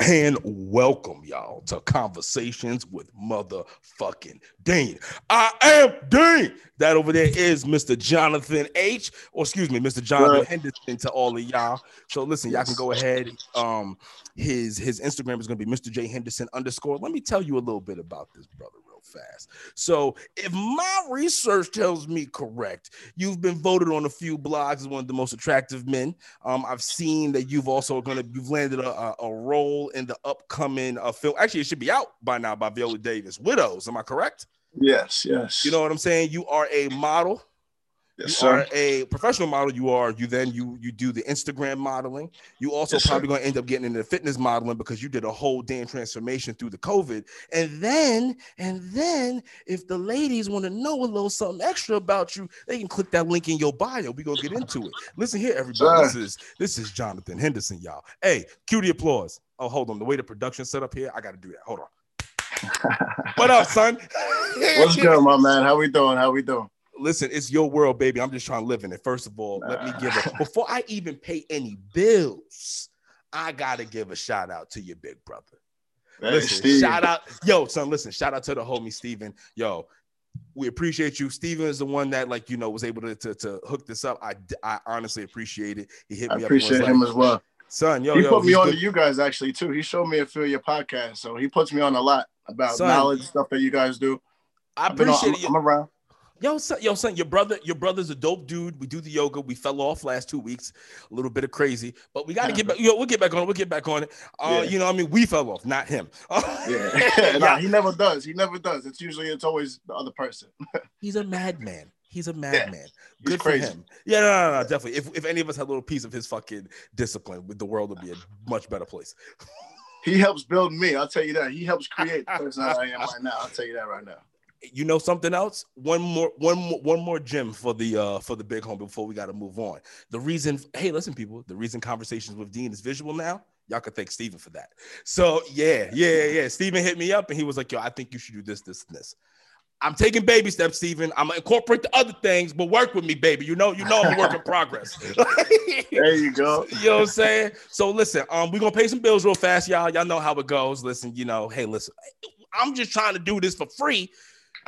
and welcome y'all to Conversations with Motherfucking Dean. I am Dean. That over there is Mr. Jonathan H, or excuse me, Mr. Jonathan Right. Henderson to all of y'all. So listen, y'all can go ahead. Um, his his Instagram is gonna be Mr. J Henderson underscore. Let me tell you a little bit about this brother fast. So if my research tells me correct, you've been voted on a few blogs as one of the most attractive men. Um, I've seen that you've also gonna you've landed a, a, role in the upcoming uh, film. Actually, it should be out by now by Viola Davis. Widows, am I correct? Yes, yes. You know what I'm saying? You are a model. Yes, you sir. are a professional model. You are you then you you do the Instagram modeling. You also Yes, probably going to end up getting into fitness modeling because you did a whole damn transformation through the COVID. And then and then if the ladies want to know a little something extra about you, they can click that link in your bio. We gonna get into it. Listen here, everybody. This is this is Jonathan Henderson, y'all. Hey, cue the applause. Oh, hold on. The way the production set up here, I got to do that. Hold on. What up, son? What's good, my man? How we doing? How we doing? Listen, it's your world, baby. I'm just trying to live in it. First of all, let me give a before I even pay any bills, I gotta give a shout out to your big brother. Hey, listen, Steve. shout out, yo, son. Listen, shout out to the homie Steven. Yo, we appreciate you. Steven is the one that, like, you know, was able to, to, to hook this up. I, I honestly appreciate it. He hit I me appreciate up. and him was as well. Son, yo, he yo, put me on good. to you guys actually too. He showed me a few of your podcasts, so he puts me on a lot about Son. knowledge stuff that you guys do. I I've been on- appreciate I'm, you. I'm around. Yo, son, yo, son, your brother, your brother's a dope dude. We do the yoga. We fell off last two weeks, a little bit of crazy, but we got to get back. Yo, we'll get back on it. We'll get back on it. Uh, Yeah. you know, what I mean, we fell off, not him. Yeah, nah, he never does. He never does. It's usually it's always the other person. He's a madman. He's a madman. He's Good crazy. for him. Yeah, no, no, no, definitely. If, if any of us had a little piece of his fucking discipline, the world would be a much better place. He helps build me. I'll tell you that. He helps create the person I am right now. I'll tell you that right now. You know something else? One more, one more, one more gem for the uh for the big home before we got to move on. The reason, hey, listen, people, the reason conversations with Dean is visual now. Y'all can thank Steven for that. So yeah, yeah, yeah. Steven hit me up and he was like, "Yo, I think you should do this, this, and this." I'm taking baby steps, Steven. I'm gonna incorporate the other things, but work with me, baby. You know, you know I'm a work in progress. There you go. You know what I'm saying? So listen, um, we're gonna pay some bills real fast, y'all. Y'all know how it goes. Listen, you know, hey, listen, I'm just trying to do this for free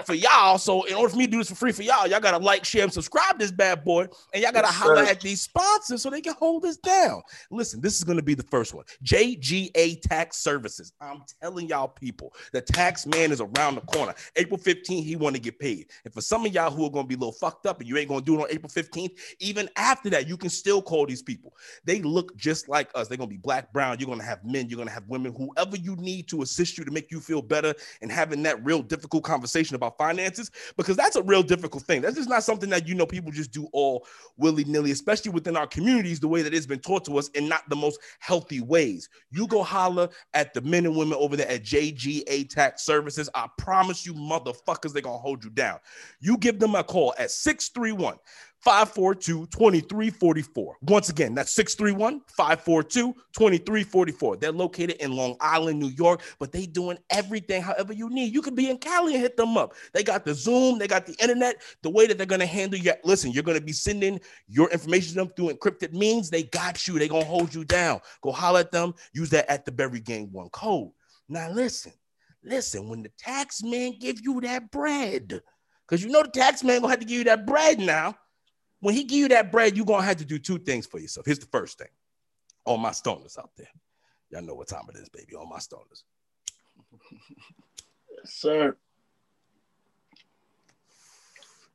for y'all. So in order for me to do this for free for y'all, y'all gotta like, share, and subscribe this bad boy, and y'all gotta Yes, holler sir. at these sponsors so they can hold us down. Listen, this is gonna be the first one. JGA Tax Services. I'm telling y'all people, the tax man is around the corner. April 15th, he want to get paid. And for some of y'all who are gonna be a little fucked up and you ain't gonna do it on April 15th, even after that, you can still call these people. They look just like us. They're gonna be black, brown. You're gonna have men. You're gonna have women. Whoever you need to assist you to make you feel better and having that real difficult conversation about finances, because that's a real difficult thing. That's just not something that you know people just do all willy nilly, especially within our communities, the way that it's been taught to us in not the most healthy ways. You go holler at the men and women over there at JGA Tax Services. I promise you, motherfuckers, they're gonna hold you down. You give them a call at 631 542 2344. Once again, that's 631 542 2344. They're located in Long Island, New York, but they doing everything however you need. You could be in Cali and hit them up. They got the Zoom, they got the internet, the way that they're going to handle your listen, you're going to be sending your information to them through encrypted means. They got you, they're going to hold you down. Go holler at them, use that at the Berry Gang One code. Now, listen, listen, when the tax man give you that bread, because you know the tax man gonna have to give you that bread now. When he give you that bread, you're gonna have to do two things for yourself. Here's the first thing. All my stoners out there. Y'all know what time it is, baby. All my stoners. Yes, sir.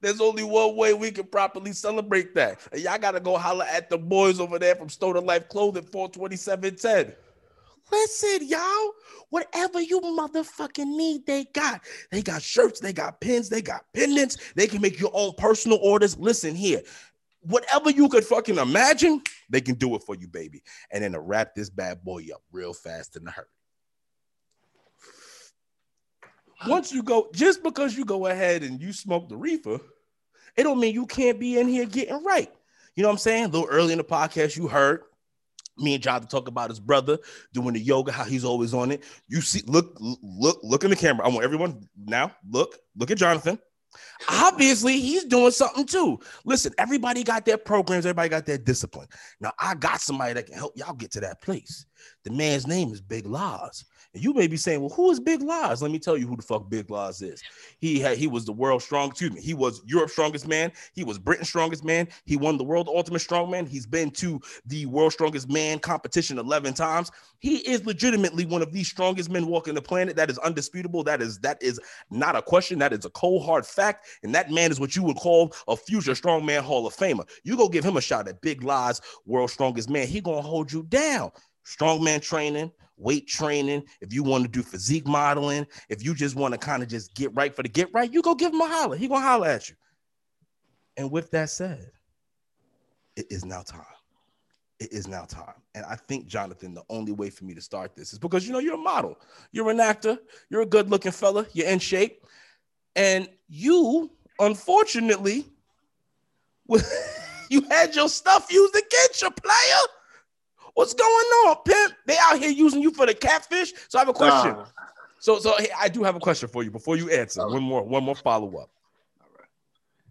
There's only one way we can properly celebrate that. And y'all gotta go holler at the boys over there from Stoner Life Clothing 42710. Listen, y'all, whatever you motherfucking need, they got. They got shirts, they got pins, they got pendants, they can make your own personal orders. Listen here, whatever you could fucking imagine, they can do it for you, baby. And then to wrap this bad boy up real fast in a hurry. Once you go, just because you go ahead and you smoke the reefer, it don't mean you can't be in here getting right. You know what I'm saying? A little early in the podcast, you heard me and Jonathan talk about his brother doing the yoga, how he's always on it. You see, look, look, look in the camera. I want everyone now. Look, look at Jonathan. Obviously, he's doing something too. Listen, everybody got their programs, everybody got their discipline. Now, I got somebody that can help y'all get to that place. The man's name is Big Loz. And you may be saying, well, who is Big Loz? Let me tell you who the fuck Big Loz is. He had he was the world's strong, excuse me, he was Europe's strongest man. He was Britain's strongest man. He won the world ultimate strongman. He's been to the world strongest man competition 11 times. He is legitimately one of the strongest men walking the planet. That is undisputable. That is that is not a question. That is a cold hard fact. And that man is what you would call a future strongman Hall of Famer. You go give him a shot at Big Loz, world's strongest man. He gonna hold you down. Strongman training, weight training, if you want to do physique modeling, if you just want to kind of just get right for the get right, you go give him a holler. He gonna holler at you. And with that said, it is now time. It is now time. And I think, Jonathan, the only way for me to start this is because you know you're a model, you're an actor, you're a good looking fella, you're in shape. And you, unfortunately, you had your stuff used against your player. What's going on, pimp? They out here using you for the catfish. So I have a question. So, so hey, I do have a question for you before you answer. Right. One more, one more follow up. Right.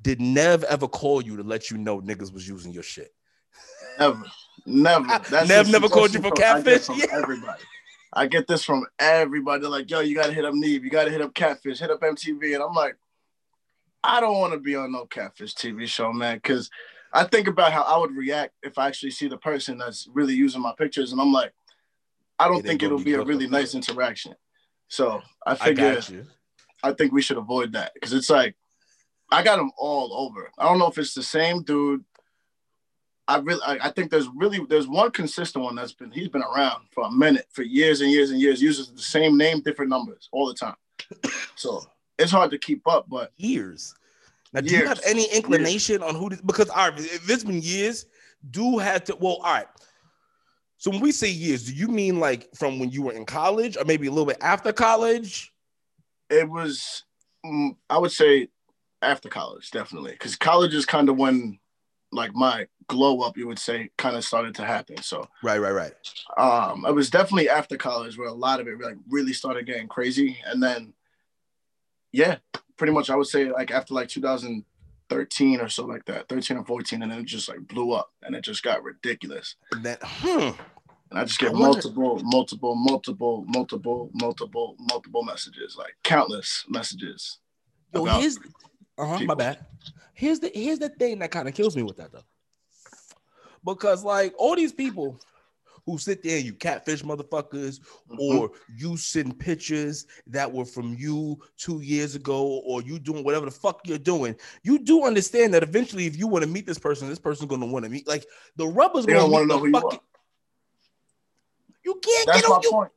Did Nev ever call you to let you know niggas was using your shit? Never, never. That's Nev never called you for catfish. yeah. Everybody. I get this from everybody. They're like, yo, you gotta hit up Nev, you gotta hit up Catfish, hit up MTV. And I'm like, I don't want to be on no catfish TV show, man, because I think about how I would react if I actually see the person that's really using my pictures, and I'm like, I don't it think it'll be, a really nice interaction. So I figure I, I think we should avoid that because it's like I got them all over. I don't know if it's the same dude. I really, I, I, think there's really there's one consistent one that's been he's been around for a minute, for years and years and years, uses the same name, different numbers all the time. So it's hard to keep up, but years. Now, do years. you have any inclination years. on who this? Because all right, if it's been years, do have to. Well, all right. So when we say years, do you mean like from when you were in college, or maybe a little bit after college? It was, mm, I would say, after college, definitely, because college is kind of when, like, my glow up, you would say, kind of started to happen. So right, right, right. Um, it was definitely after college where a lot of it like really started getting crazy, and then, yeah, pretty much I would say like after like 2013 or so like that, 13 or 14, and then it just like blew up and it just got ridiculous. And that, hmm. And I just get I multiple, multiple, multiple, multiple, multiple, multiple messages, like countless messages. Yo, here's uh-huh, my bad. Here's the here's the thing that kind of kills me with that though. Because like all these people who sit there you catfish motherfuckers, mm-hmm. or you send pictures that were from you two years ago, or you doing whatever the fuck you're doing. You do understand that eventually, if you want to meet this person, this person's gonna want to meet. Like the rubber's they gonna want to know who fucking, you, you can't That's get on my point.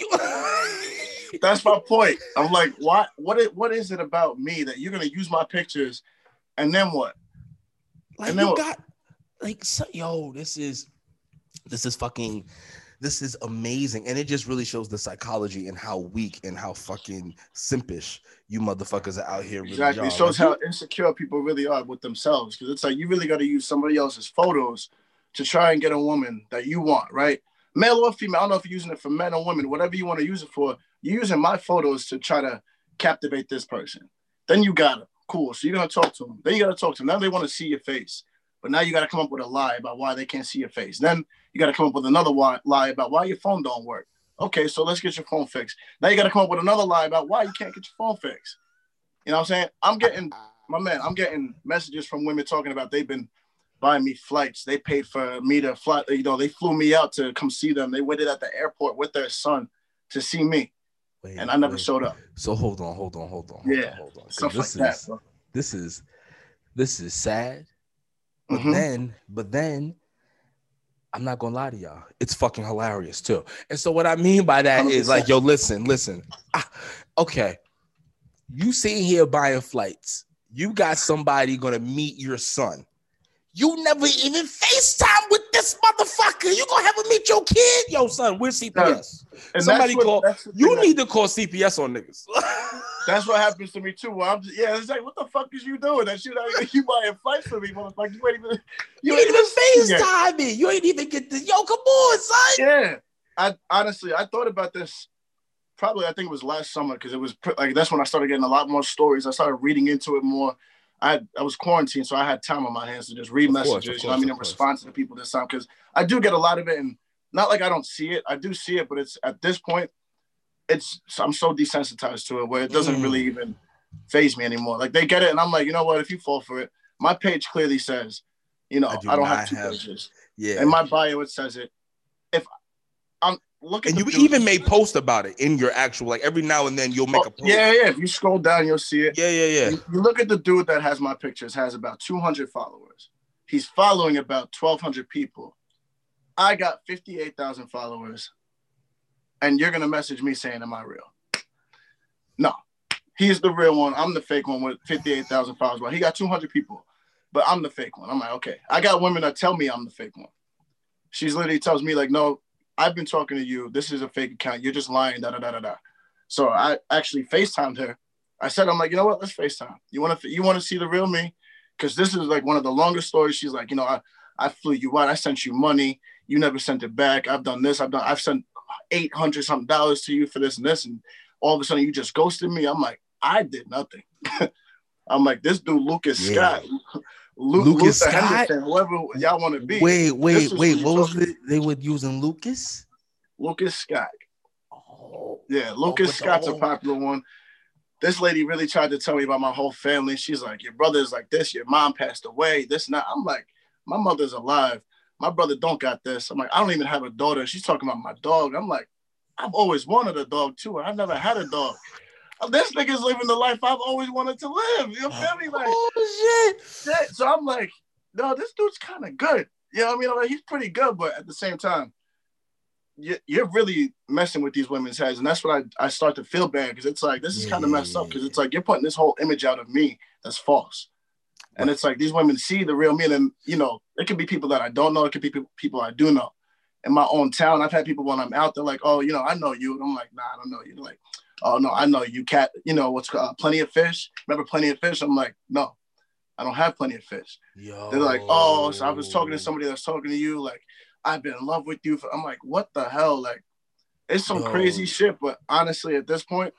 That's my point. I'm like, what? What? Is, what is it about me that you're gonna use my pictures, and then what? Like and then you what? got, like, so, yo, this is this is fucking this is amazing. And it just really shows the psychology and how weak and how fucking simpish you motherfuckers are out here really exactly. It shows how insecure people really are with themselves because it's like you really got to use somebody else's photos to try and get a woman that you want right? Male or female i don't know if you're using it for men or women whatever you want to use it for you're using my photos to try to captivate this person. Then you got it cool so you're gonna talk to them then you gotta talk to them now they want to see your face but now you got to come up with a lie about why they can't see your face. Then you got to come up with another lie about why your phone don't work. Okay, so let's get your phone fixed. Now you got to come up with another lie about why you can't get your phone fixed. You know what I'm saying? I'm getting my man. I'm getting messages from women talking about they've been buying me flights. They paid for me to fly. You know, they flew me out to come see them. They waited at the airport with their son to see me, wait, and I never wait. showed up. So hold on, hold on, hold on. Hold yeah, on, hold on. Stuff this like is, that. Bro. This is this is sad but mm-hmm. then, but then I'm not gonna lie to y'all, it's fucking hilarious too. And so what I mean by that is like, yo, listen, listen. Ah, okay, you sitting here buying flights. You got somebody gonna meet your son. You never even FaceTime with this motherfucker. You gonna have him meet your kid? Yo, son, where's CPS? And Somebody what, call. You need to call CPS on niggas. that's what happens to me too. Well, I'm just, yeah, it's like, what the fuck is you doing? That shit, you buying flights for me, motherfucker. You ain't even, you, you ain't even FaceTime me. You ain't even get the yo. Come on, son. Yeah, I honestly, I thought about this. Probably, I think it was last summer because it was like that's when I started getting a lot more stories. I started reading into it more. I I was quarantined, so I had time on my hands to just read of messages. Course, course, you know I mean, and respond to the people this time because I do get a lot of it, and not like I don't see it. I do see it, but it's at this point, it's I'm so desensitized to it where it doesn't mm. really even phase me anymore. Like they get it, and I'm like, you know what? If you fall for it, my page clearly says, you know, I, do I don't have two have, pages. Yeah. and my bio, it says it. If I'm looking, and you even made post about it in your actual like every now and then you'll make oh, a post. Yeah, yeah. If you scroll down, you'll see it. Yeah, yeah, yeah. You, you look at the dude that has my pictures has about 200 followers. He's following about 1,200 people. I got 58,000 followers, and you're gonna message me saying, "Am I real?" No, he's the real one. I'm the fake one with 58,000 followers. Well, he got 200 people, but I'm the fake one. I'm like, okay. I got women that tell me I'm the fake one. She's literally tells me like, no, I've been talking to you. This is a fake account. You're just lying. Da da da da da. So I actually Facetimed her. I said, I'm like, you know what? Let's Facetime. You want to you want to see the real me? because this is like one of the longest stories. She's like, you know, I, I flew you out. I sent you money. You never sent it back. I've done this. I've done. I've sent eight hundred something dollars to you for this and this, and all of a sudden you just ghosted me. I'm like, I did nothing. I'm like, this dude Lucas yeah. Scott, Lu- Lucas Luther Scott, Henderson, whoever y'all want to be. Wait, wait, wait. What was it? They were using Lucas. Lucas Scott. Oh, yeah, oh, Lucas oh, Scott's a popular one this lady really tried to tell me about my whole family. She's like, your brother's like this, your mom passed away, this and that. I'm like, my mother's alive. My brother don't got this. I'm like, I don't even have a daughter. She's talking about my dog. I'm like, I've always wanted a dog too. I've never had a dog. This nigga's living the life I've always wanted to live. You feel me? Like, oh shit. So I'm like, no, this dude's kind of good. You know what I mean? I'm like, he's pretty good, but at the same time, you're really messing with these women's heads, and that's what I, I start to feel bad because it's like this is kind of messed up because it's like you're putting this whole image out of me that's false, and it's like these women see the real me, and you know it could be people that I don't know, it could be people, people I do know. In my own town, I've had people when I'm out there like, oh, you know, I know you, and I'm like, nah, I don't know you. They're like, oh no, I know you, cat. You know what's uh, plenty of fish? Remember plenty of fish? I'm like, no, I don't have plenty of fish. Yo. They're like, oh, so I was talking to somebody that's talking to you, like I've been in love with you. For, I'm like, what the hell? Like, it's some Yo. crazy shit. But honestly, at this point,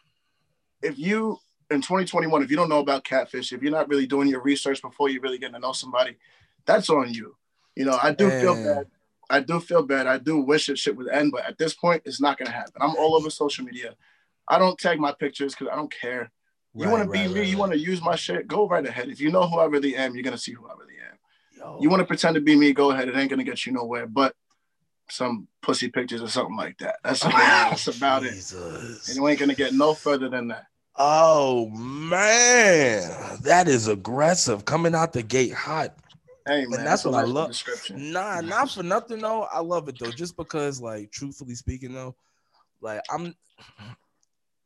if you in 2021, if you don't know about catfish, if you're not really doing your research before you really get to know somebody, that's on you. You know, I do Man. feel bad. I do feel bad. I do wish that shit would end, but at this point, it's not gonna happen. I'm all over social media. I don't tag my pictures because I don't care. You right, want to be me, right, you want to use my shit, go right ahead. If you know who I really am, you're gonna see who I really am. Yo. You want to pretend to be me? Go ahead. It ain't gonna get you nowhere. But some pussy pictures or something like that. That's, that's about Jesus. it. And you ain't gonna get no further than that. Oh man, that is aggressive coming out the gate hot. Hey man, and that's what I love. Nah, not for nothing though. I love it though, just because, like, truthfully speaking though, like I'm,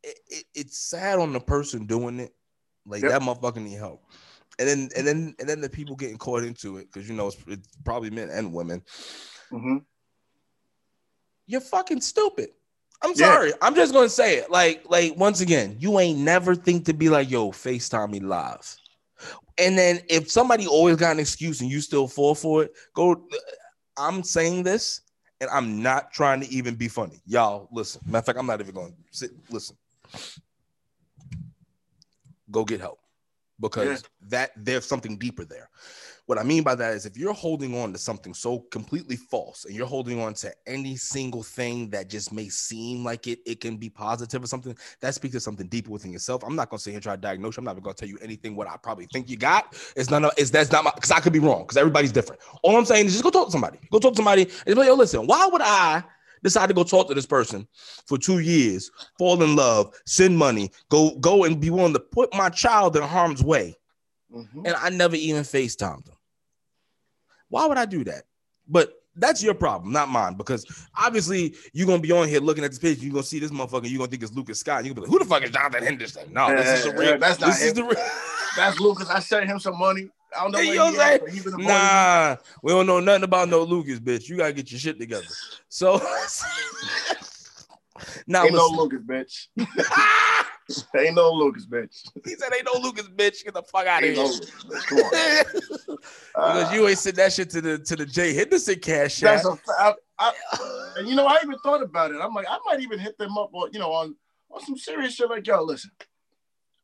it, it, it's sad on the person doing it. Like yep. that motherfucker need help and then and then and then the people getting caught into it because you know it's, it's, probably men and women. Mm-hmm. You're fucking stupid. I'm sorry. Yeah. I'm just gonna say it. Like, like once again, you ain't never think to be like, yo, FaceTime me live. And then if somebody always got an excuse and you still fall for it, go. I'm saying this, and I'm not trying to even be funny. Y'all, listen. Matter of fact, I'm not even going to sit. Listen. Go get help because yeah. that there's something deeper there. What I mean by that is if you're holding on to something so completely false and you're holding on to any single thing that just may seem like it, it can be positive or something, that speaks to something deeper within yourself. I'm not gonna say and try to diagnose you. I'm not even gonna tell you anything what I probably think you got. It's not it's that's not my because I could be wrong because everybody's different. All I'm saying is just go talk to somebody. Go talk to somebody and be like, yo, listen, why would I decide to go talk to this person for two years, fall in love, send money, go go and be willing to put my child in harm's way, mm-hmm. and I never even FaceTimed them. Why would I do that? But that's your problem, not mine. Because obviously you're gonna be on here looking at this page, you're gonna see this motherfucker, you're gonna think it's Lucas Scott. You're gonna be like, who the fuck is Jonathan Henderson? No, this is the real. Yeah, that's not this him. Is the real. that's Lucas. I sent him some money. I don't know hey, what he is, Nah, we don't know nothing about no Lucas, bitch. You gotta get your shit together. So now ain't listen. no Lucas, bitch. ain't no Lucas, bitch. He said ain't no Lucas, bitch. Get the fuck out of here. No Come on. because uh, you ain't sent that shit to the to the Jay Henderson cash That's a I, I, and you know, I even thought about it. I'm like, I might even hit them up on, you know, on on some serious shit like, yo, listen.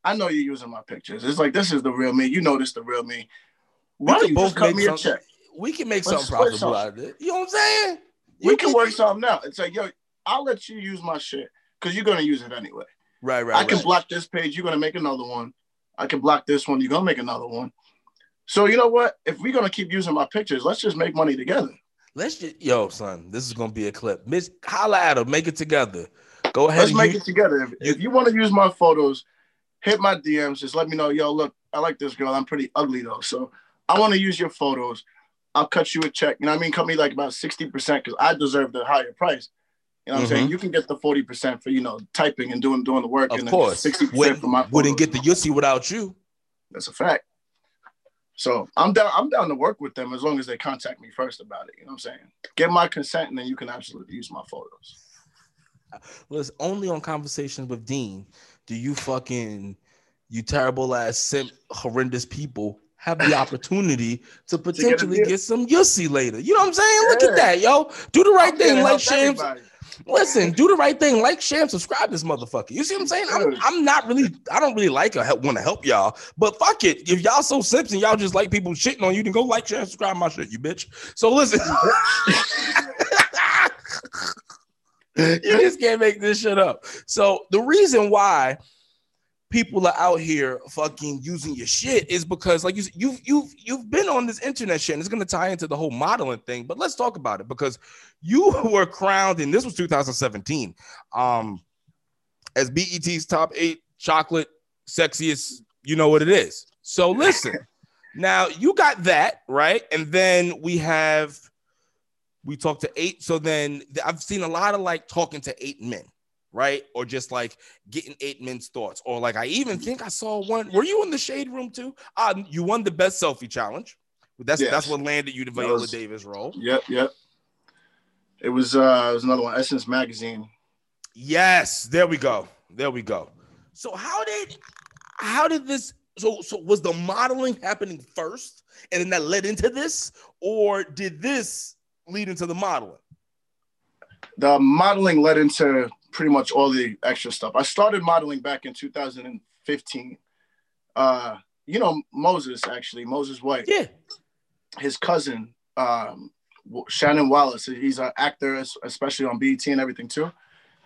I know you're using my pictures. It's like this is the real me. You know this the real me. Why don't you both cut me a check? We can make something profitable out of it. You know what I'm saying? we can work something out. It's like, yo, I'll let you use my shit because you're gonna use it anyway. Right, right. I can right. block this page. You're gonna make another one. I can block this one. You're gonna make another one. So you know what? If we're gonna keep using my pictures, let's just make money together. Let's just yo, son. This is gonna be a clip. Miss, holla at her. Make it together. Go ahead. Let's make use- it together. If you- if you want to use my photos, hit my DMs. Just let me know. Yo, look, I like this girl. I'm pretty ugly though, so I want to use your photos. I'll cut you a check. You know what I mean? Cut me like about sixty percent because I deserve the higher price. You know what I'm saying? You can get the forty percent for you know typing and doing doing the work, Mm-hmm. Of and course. sixty percent Wouldn't, for my wouldn't get the Yussi without you. That's a fact. So I'm down. I'm down to work with them as long as they contact me first about it. You know what I'm saying? Get my consent, and then you can absolutely use my photos. Well, it's only on conversations with Dean do you fucking you terrible ass simp horrendous people have the opportunity to potentially deal. get, some Yussi later. You know what I'm saying? Look at that, yo. Do the right I'm thing, like Shams. everybody. Listen, do the right thing, like Sham, subscribe this motherfucker. You see what I'm saying? I'm, I'm not really, I don't really like or want to help y'all, but fuck it. If y'all so simps and y'all just like people shitting on you, then go like, share, subscribe my shit, you bitch. So listen, you just can't make this shit up. So the reason why people are out here fucking using your shit is because like you you've you've you've been on this internet shit and it's gonna tie into the whole modeling thing but let's talk about it because you were crowned and this was 2017 um as BET's top eight chocolate sexiest you know what it is. So listen now you got that right? And then we have we talked to eight so then I've seen a lot of like talking to eight men right? Or just like getting eight men's thoughts. Or like I even think I saw one. Were you in the shade room too? Uh, you won the best selfie challenge. That's Yes. that's what landed you the Viola was- Davis role. Yep, yep. It was uh it was another one, Essence Magazine. Yes, there we go. There we go. So how did how did this so so was the modeling happening first and then that led into this, or did this lead into the modeling? The modeling led into pretty much all the extra stuff. I started modeling back in 2015. Uh, you know Moses actually, Moses White. Yeah. his cousin um, Shannon Wallace. He's an actor, especially on BET and everything too.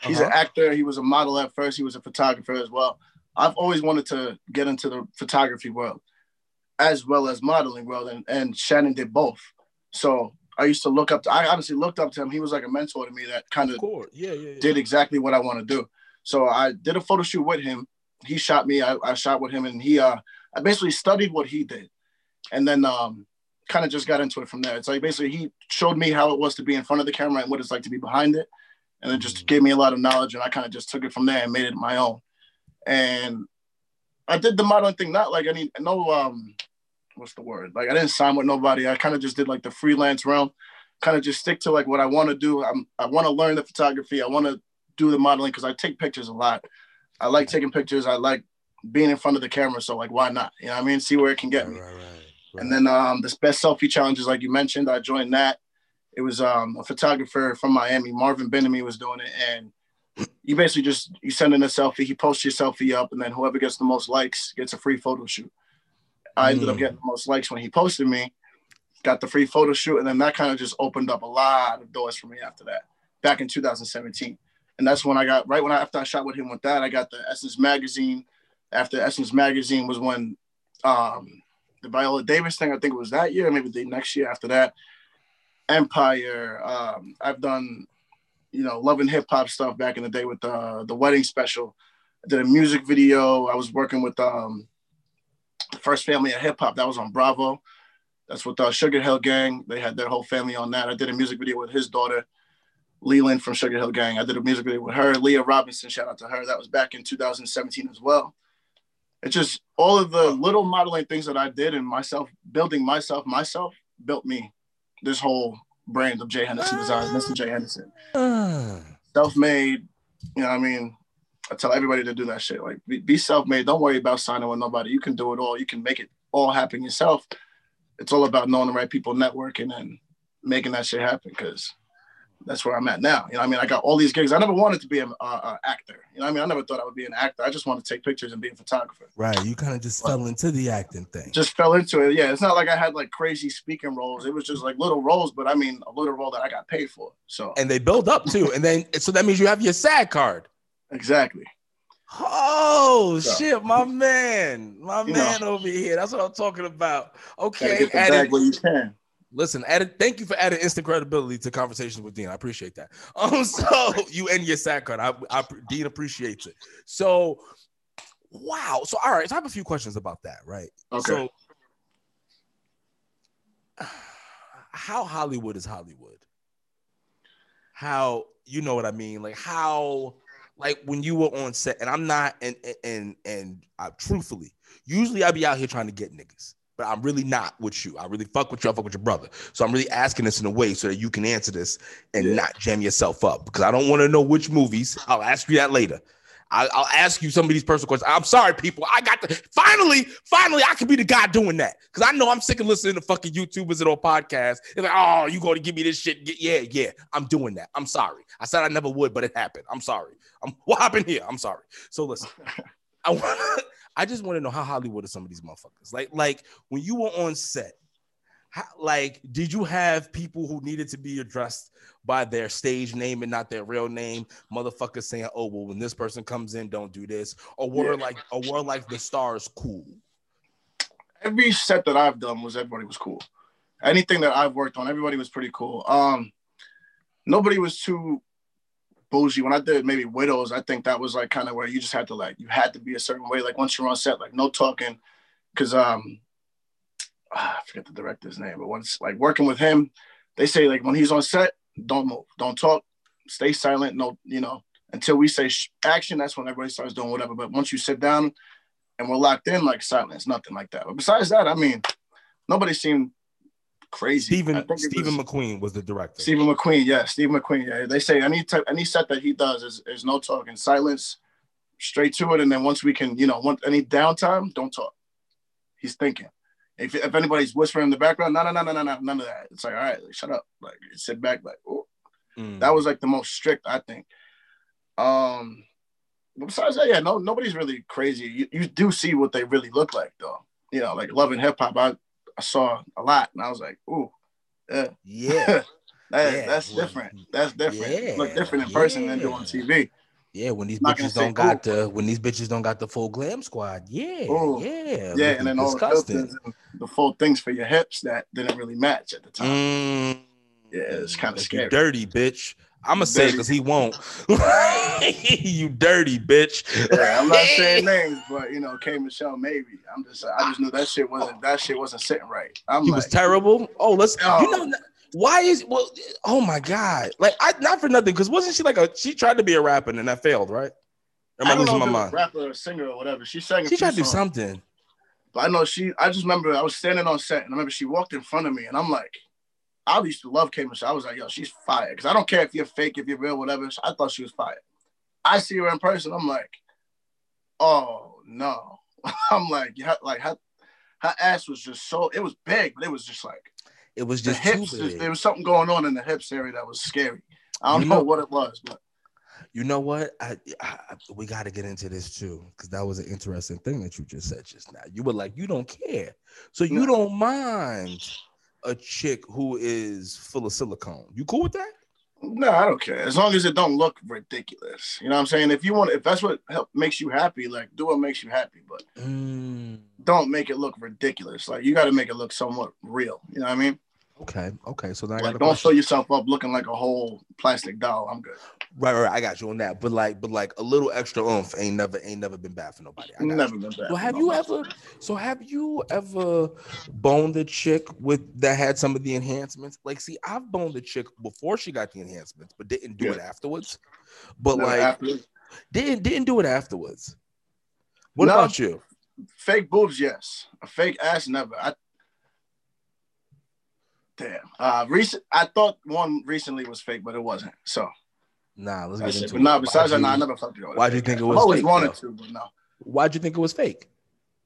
He's an Uh-huh. actor. He was a model at first. He was a photographer as well. I've always wanted to get into the photography world, as well as modeling world, and, and Shannon did both. So I used to look up. To, I honestly looked up to him. He was like a mentor to me that kind Of of. Yeah, yeah, yeah. did exactly what I want to do. So I did a photo shoot with him. He shot me. I, I shot with him, and he uh I basically studied what he did, and then um kind of just got into it from there. It's like basically he showed me how it was to be in front of the camera and what it's like to be behind it, and it just gave me a lot of knowledge, and I kind of just took it from there and made it my own. And I did the modeling thing, not like any no um what's the word? Like I didn't sign with nobody. I kind of just did like the freelance realm, kind of just stick to like what I want to do. I'm I want to learn the photography. I want to do the modeling because I take pictures a lot. I like taking pictures. I like being in front of the camera. So like, why not? You know what I mean? See where it can get Right, me. right, right, And then um, this best selfie challenges, like you mentioned, I joined that. It was um, a photographer from Miami, Marvin Benamy, was doing it, and you basically just you send in a selfie, he posts your selfie up, and then whoever gets the most likes gets a free photo shoot. I ended up Mm. getting the most likes when he posted me, got the free photo shoot, and then that kind of just opened up a lot of doors for me after that. Back in 2017, and that's when I got right when I after I shot with him with that, I got the Essence magazine. After Essence magazine was when um, the Viola Davis thing. I think it was that year, maybe the next year after that. Empire. Um, I've done, you know, love and hip hop stuff back in the day with the the wedding special. I did a music video. I was working with um, first family of hip hop that was on Bravo. That's with the Sugar Hill Gang. They had their whole family on that. I did a music video with his daughter, Leland from Sugar Hill Gang. I did a music video with her, Leah Robinson. Shout out to her. That was back in 2017 as well. It's just all of the little modeling things that I did and myself building myself, myself built me this whole brand of Jay Henderson Designs, Mr. Jay Henderson. Ah. Self-made, you know what I mean? I tell everybody to do that shit. Like be, be self-made. Don't worry about signing with nobody. You can do it all. You can make it all happen yourself. It's all about knowing the right people, networking and making that shit happen. Cause that's where I'm at now. You know, I mean, I got all these gigs. I never wanted to be an uh, actor. You know, I mean, I never thought I would be an actor. I just wanted to take pictures and be a photographer. Right. You kind of just but fell into the acting thing. Just fell into it. Yeah. It's not like I had like crazy speaking roles. It was just like little roles, but I mean, a little role that I got paid for. So and they build up too, and then so that means you have your SAG card. Exactly. Oh so, shit, my man, my man know, over here. That's what I'm talking about. Okay, added, where you can. Listen, added, thank you for adding instant credibility to conversations with Dean. I appreciate that. Um, so you and your SAG card, I, I Dean appreciates it. So, wow. So, all right. So I have a few questions about that. Right. Okay. So, how Hollywood is Hollywood? How you know what I mean? Like how like when you were on set, and I'm not, and and and I, truthfully, usually I be out here trying to get niggas, but I'm really not with you. I really fuck with you. I fuck with your brother. So I'm really asking this in a way so that you can answer this and yeah. not jam yourself up because I don't want to know which movies. I'll ask you that later. I, will ask you some of these personal questions. I'm sorry, people. I got the finally, finally, I can be the guy doing that because I know I'm sick of listening to fucking YouTubers and on podcasts. It's like, oh, you going to give me this shit? Yeah, yeah, I'm doing that. I'm sorry. I said I never would, but it happened. I'm sorry. I'm what happened here? I'm sorry. So listen, I want, I just want to know how Hollywood are some of these motherfuckers. Like, like when you were on set, how, like, did you have people who needed to be addressed by their stage name and not their real name? Motherfuckers saying, "Oh, well, when this person comes in, don't do this," or were yeah. like, or were like the stars cool? Every set that I've done was everybody was cool. Anything that I've worked on, everybody was pretty cool. Um, nobody was too bougie. When I did maybe Widows, I think that was like kind of where you just had to like you had to be a certain way. Like once you're on set, like no talking, because um Ah, I forget the director's name, but once like working with him, they say like when he's on set, don't move, don't talk, stay silent, no, you know, until we say sh- action. That's when everybody starts doing whatever. But once you sit down and we're locked in, like silence, nothing like that. But besides that, I mean, nobody seemed crazy. Stephen Stephen was, McQueen was the director. Stephen McQueen, yeah, Stephen McQueen. Yeah, they say any type, any set that he does is, is no talking, silence, straight to it. And then once we can, you know, want any downtime, don't talk. He's thinking. If, if anybody's whispering in the background, no, no, no, no, no, no, none of that. It's like, all right, like, shut up. Like sit back, like, oh. Mm. That was like the most strict, I think. Um, besides that, yeah, no, nobody's really crazy. You, you do see what they really look like, though. You know, like love and hip hop, I, I saw a lot, and I was like, ooh, yeah, yeah. that, yeah. That's different. That's different. Yeah. Look different in person yeah. than do on TV. Yeah, when these bitches don't got the when these bitches don't got the full glam squad. Yeah, Ooh. yeah, yeah, and then all the, the full things for your hips that didn't really match at the time. Mm. Yeah, it's kind of scary. dirty bitch. I'm gonna say it because he won't. you dirty bitch. Yeah, I'm not saying names, but you know, K Michelle maybe. I'm just I just knew that shit wasn't that shit wasn't sitting right. I'm he like, was terrible. Oh, let's oh. you know why is well? Oh my god! Like I not for nothing because wasn't she like a she tried to be a rapper and that failed, right? Am I, I losing my mind? rapper or singer or whatever. She sang. She tried to do something. But I know she. I just remember I was standing on set and I remember she walked in front of me and I'm like, I used to love K Michelle. I was like, yo, she's fire because I don't care if you're fake, if you're real, whatever. I thought she was fire. I see her in person. I'm like, oh no. I'm like, yeah, like her, her ass was just so. It was big, but it was just like it was just the hips. There was something going on in the hips area that was scary. I don't you know, know, what it was, but you know what? I, I we got to get into this too because that was an interesting thing that you just said just now. You were like, you don't care, so you no. don't mind a chick who is full of silicone. You cool with that? No, I don't care. As long as it don't look ridiculous. You know what I'm saying? If you want, if that's what help, makes you happy, like do what makes you happy, but mm. don't make it look ridiculous. Like you got to make it look somewhat real. You know what I mean? Okay, okay. So then like, don't question. fill yourself up looking like a whole plastic doll. I'm good. Right, right. I got you on that. But like, but like a little extra oomph ain't never ain't never been bad for nobody. never you. been bad. So have you ever? So have you ever boned a chick with that had some of the enhancements? Like, see, I've boned a chick before she got the enhancements, but didn't do yeah. it afterwards. But never like, afterwards. didn't didn't do it afterwards. What no, about you? Fake boobs, yes. A fake ass, never. I Damn. Uh, recent. I thought one recently was fake, but it wasn't. So. Nah, let's get into it. But nah, besides that, nah, I never fucked it. Why'd you think it was? I always fake, wanted though? to, but no. Why'd you think it was fake?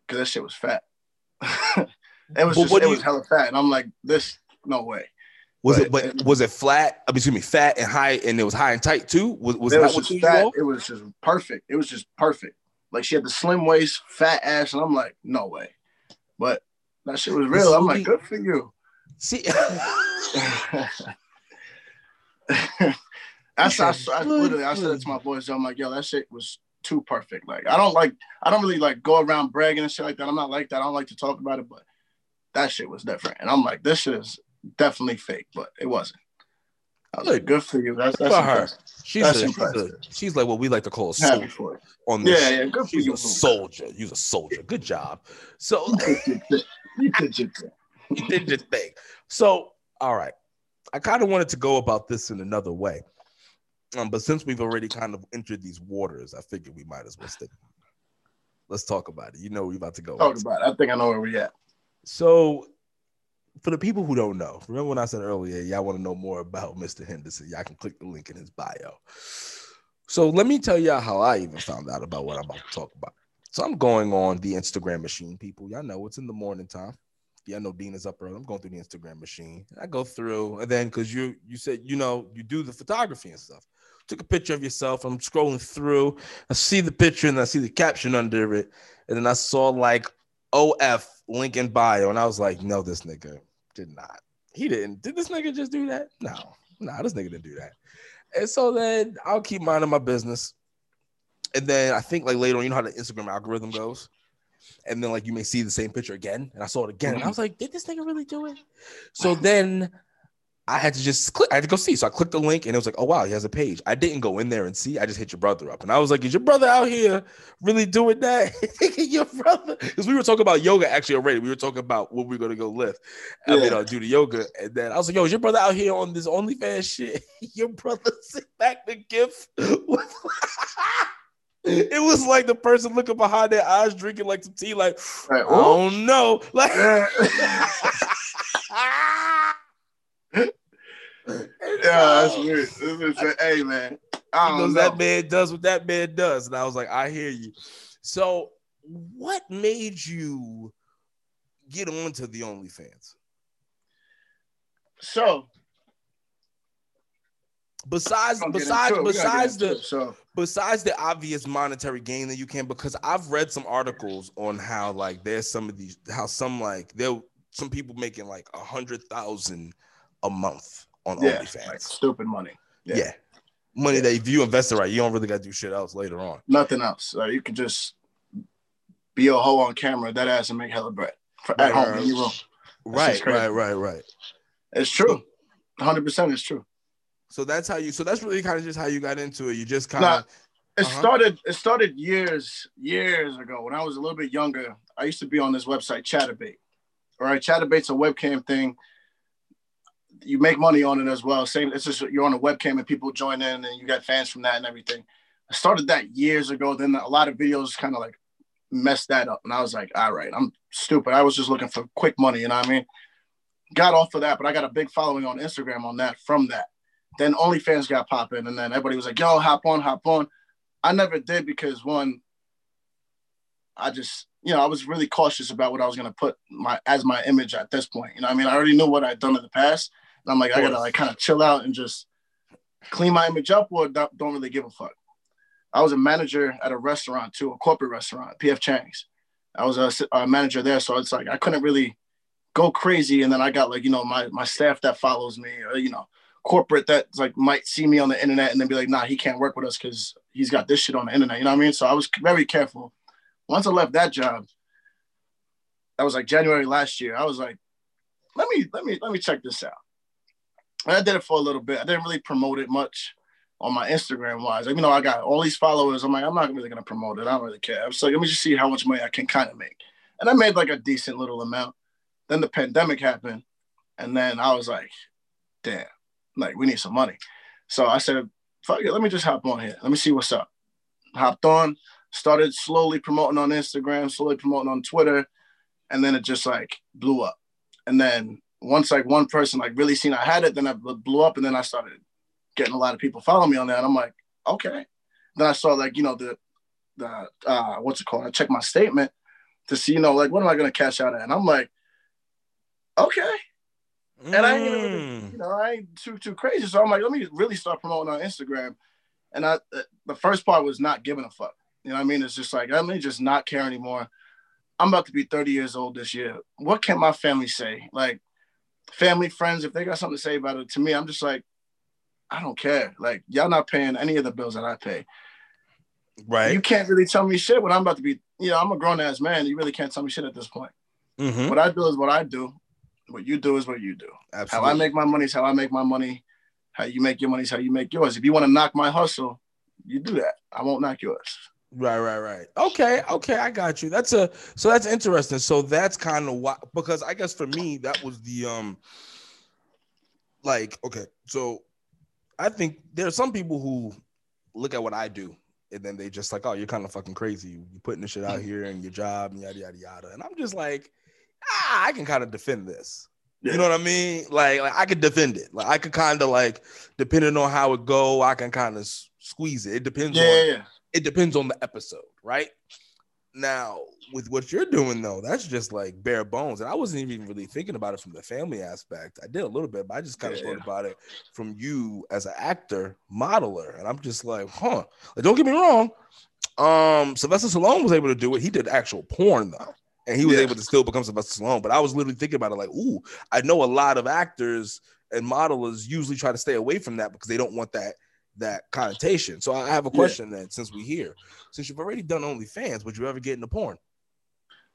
Because that shit was fat. it was just, it you... was hella fat, and I'm like, this, no way. Was But- it? But was it flat? I mean, excuse me, fat and high, and it was high and tight too. Was, was it that was what you fat. It was just perfect. It was just perfect. Like she had the slim waist, fat ass, and I'm like, no way. But that shit was real. I'm like, good for you. See, That's I, I, literally I said it to my boys. I'm like, yo, that shit was too perfect. Like I don't like I don't really like go around bragging and shit like that. I'm not like that. I don't like to talk about it, but that shit was different. And I'm like, this shit is definitely fake, but it wasn't. I was like, good for you. That's that's For her. she's That's a, she's, a, she's like what we like to call a soldier on the Yeah, yeah, good for She's you. a soldier. You're a soldier. Good job. So You did your thing. You did your thing. So, all right. I kind of wanted to go about this in another way. Um, but since we've already kind of entered these waters, I figured we might as well stick. Let's talk about it. You know, we're about to go. Talk about it. I think I know where we at. So, for the people who don't know, remember when I said earlier, y'all want to know more about Mr. Henderson? Y'all can click the link in his bio. So, let me tell y'all how I even found out about what I'm about to talk about. So, I'm going on the Instagram machine, people. Y'all know it's in the morning time. Yeah, I know Dean is up early. I'm going through the Instagram machine. I go through, and then because you you said you know you do the photography and stuff. Took a picture of yourself. I'm scrolling through. I see the picture and I see the caption under it, and then I saw like OF link in bio, and I was like, no, this nigga did not. He didn't. Did this nigga just do that? No, no, this nigga didn't do that. And so then I'll keep minding my business. And then I think like later on, you know how the Instagram algorithm goes. And then like you may see the same picture again. And I saw it again. And I mm-hmm. was like, did this nigga really do it? So then I had to just click, I had to go see. So I clicked the link and it was like, oh wow, he has a page. I didn't go in there and see. I just hit your brother up. And I was like, is your brother out here really doing that? your brother. Because we were talking about yoga actually already. We were talking about what we are gonna go lift. I mean, I'll uh, do the yoga. And then I was like, yo, is your brother out here on this OnlyFans shit? your brother sit back the gift. with- it was like the person looking behind their eyes, drinking like some tea, like, Right. Don't know. Like Yeah. That's weird. This is- hey man, I don't that man does what that man does. And I was like, I hear you. So, what made you get onto the OnlyFans? So Besides, besides, into it. We gotta get besides the so besides the obvious monetary gain that you can, because I've read some articles on how like there's some of these how some like there some people making like a hundred thousand a month on yeah, OnlyFans. like stupid money. yeah. yeah. Money Yeah. that if you invest it right, you don't really gotta do shit else later on. Nothing else. Uh, you can just be a hoe on camera, that ass, and make hella bread for, Right, at home right. in your room. Right, right, right, right. It's true. 100 percent it's true. So that's how you. So that's really kind of just how you got into it. You just kind of. It Uh-huh. started. It started years, years ago when I was a little bit younger. I used to be on this website, Chaturbate. All right, Chaturbate's a webcam thing. You make money on it as well. Same. It's just you're on a webcam and people join in, and you got fans from that and everything. I started that years ago. Then a lot of videos kind of like messed that up, and I was like, all right, I'm stupid. I was just looking for quick money. You know what I mean? Got off of that, but I got a big following on Instagram on that from that. Then OnlyFans got popping, and then everybody was like, "Yo, hop on, hop on." I never did because one, I just, you know, I was really cautious about what I was gonna put my as my image at this point. You know, I mean, I already knew what I'd done in the past, and I'm like, I gotta like kind of chill out and just clean my image up, or don't, don't really give a fuck. I was a manager at a restaurant too, a corporate restaurant, PF Chang's. I was a, a manager there, so it's like I couldn't really go crazy, and then I got like you know my my staff that follows me, or you know corporate that like might see me on the internet and then be like, nah, he can't work with us because he's got this shit on the internet. You know what I mean? So I was very careful. Once I left that job, that was like January last year. I was like, let me let me let me check this out. And I did it for a little bit. I didn't really promote it much on my Instagram wise. Like, you know, I got all these followers. I'm like, I'm not really gonna promote it. I don't really care. Was like, let me just see how much money I can kind of make. And I made like a decent little amount. Then the pandemic happened, and then I was like, damn, like we need some money. So I said, fuck it, let me just hop on here. Let me see what's up. Hopped on, started slowly promoting on Instagram, slowly promoting on Twitter, and then it just like blew up. And then once like one person like really seen I had it, then I blew up, and then I started getting a lot of people following me on that. And I'm like, okay. Then I saw like you know the the uh, what's it called? I checked my statement to see you know like what am I gonna cash out at? And I'm like, okay. And I ain't even, you know, I ain't too too crazy. So I'm like, let me really start promoting on Instagram. And I, the first part was not giving a fuck. You know what I mean? It's just like, let me just not care anymore. I'm about to be 30 years old this year. What can my family say? Like, family, friends, if they got something to say about it, to me, I'm just like, I don't care. Like, y'all not paying any of the bills that I pay. Right. You can't really tell me shit when I'm about to be, you know, I'm a grown ass man. You really can't tell me shit at this point. Mm-hmm. What I do is what I do. What you do is what you do. Absolutely. How I make my money is how I make my money. How you make your money is how you make yours. If you want to knock my hustle, you do that. I won't knock yours. Right, right, right. Okay, okay, I got you. That's a so that's interesting. So that's kind of why because I guess for me that was the um like okay, so I think there are some people who look at what I do and then they just like, oh, you're kind of fucking crazy. You putting this shit out here and your job and yada yada yada. And I'm just like, ah, I can kind of defend this. Yeah. You know what I mean? Like, like I could defend it. Like I could kind of like, depending on how it go, I can kind of squeeze it. It depends yeah, on yeah. it depends on the episode, right? Now, with what you're doing though, that's just like bare bones. And I wasn't even really thinking about it from the family aspect. I did a little bit, but I just kind of yeah, thought about it from you as an actor, modeler. And I'm just like, huh. Like, don't get me wrong. Um, Sylvester Stallone was able to do it. He did actual porn though. And he was yeah. able to still become Sylvester Stallone. But I was literally thinking about it like, ooh, I know a lot of actors and modelers usually try to stay away from that because they don't want that that connotation. So I have a question then, since we here, since you've already done OnlyFans, would you ever get into porn?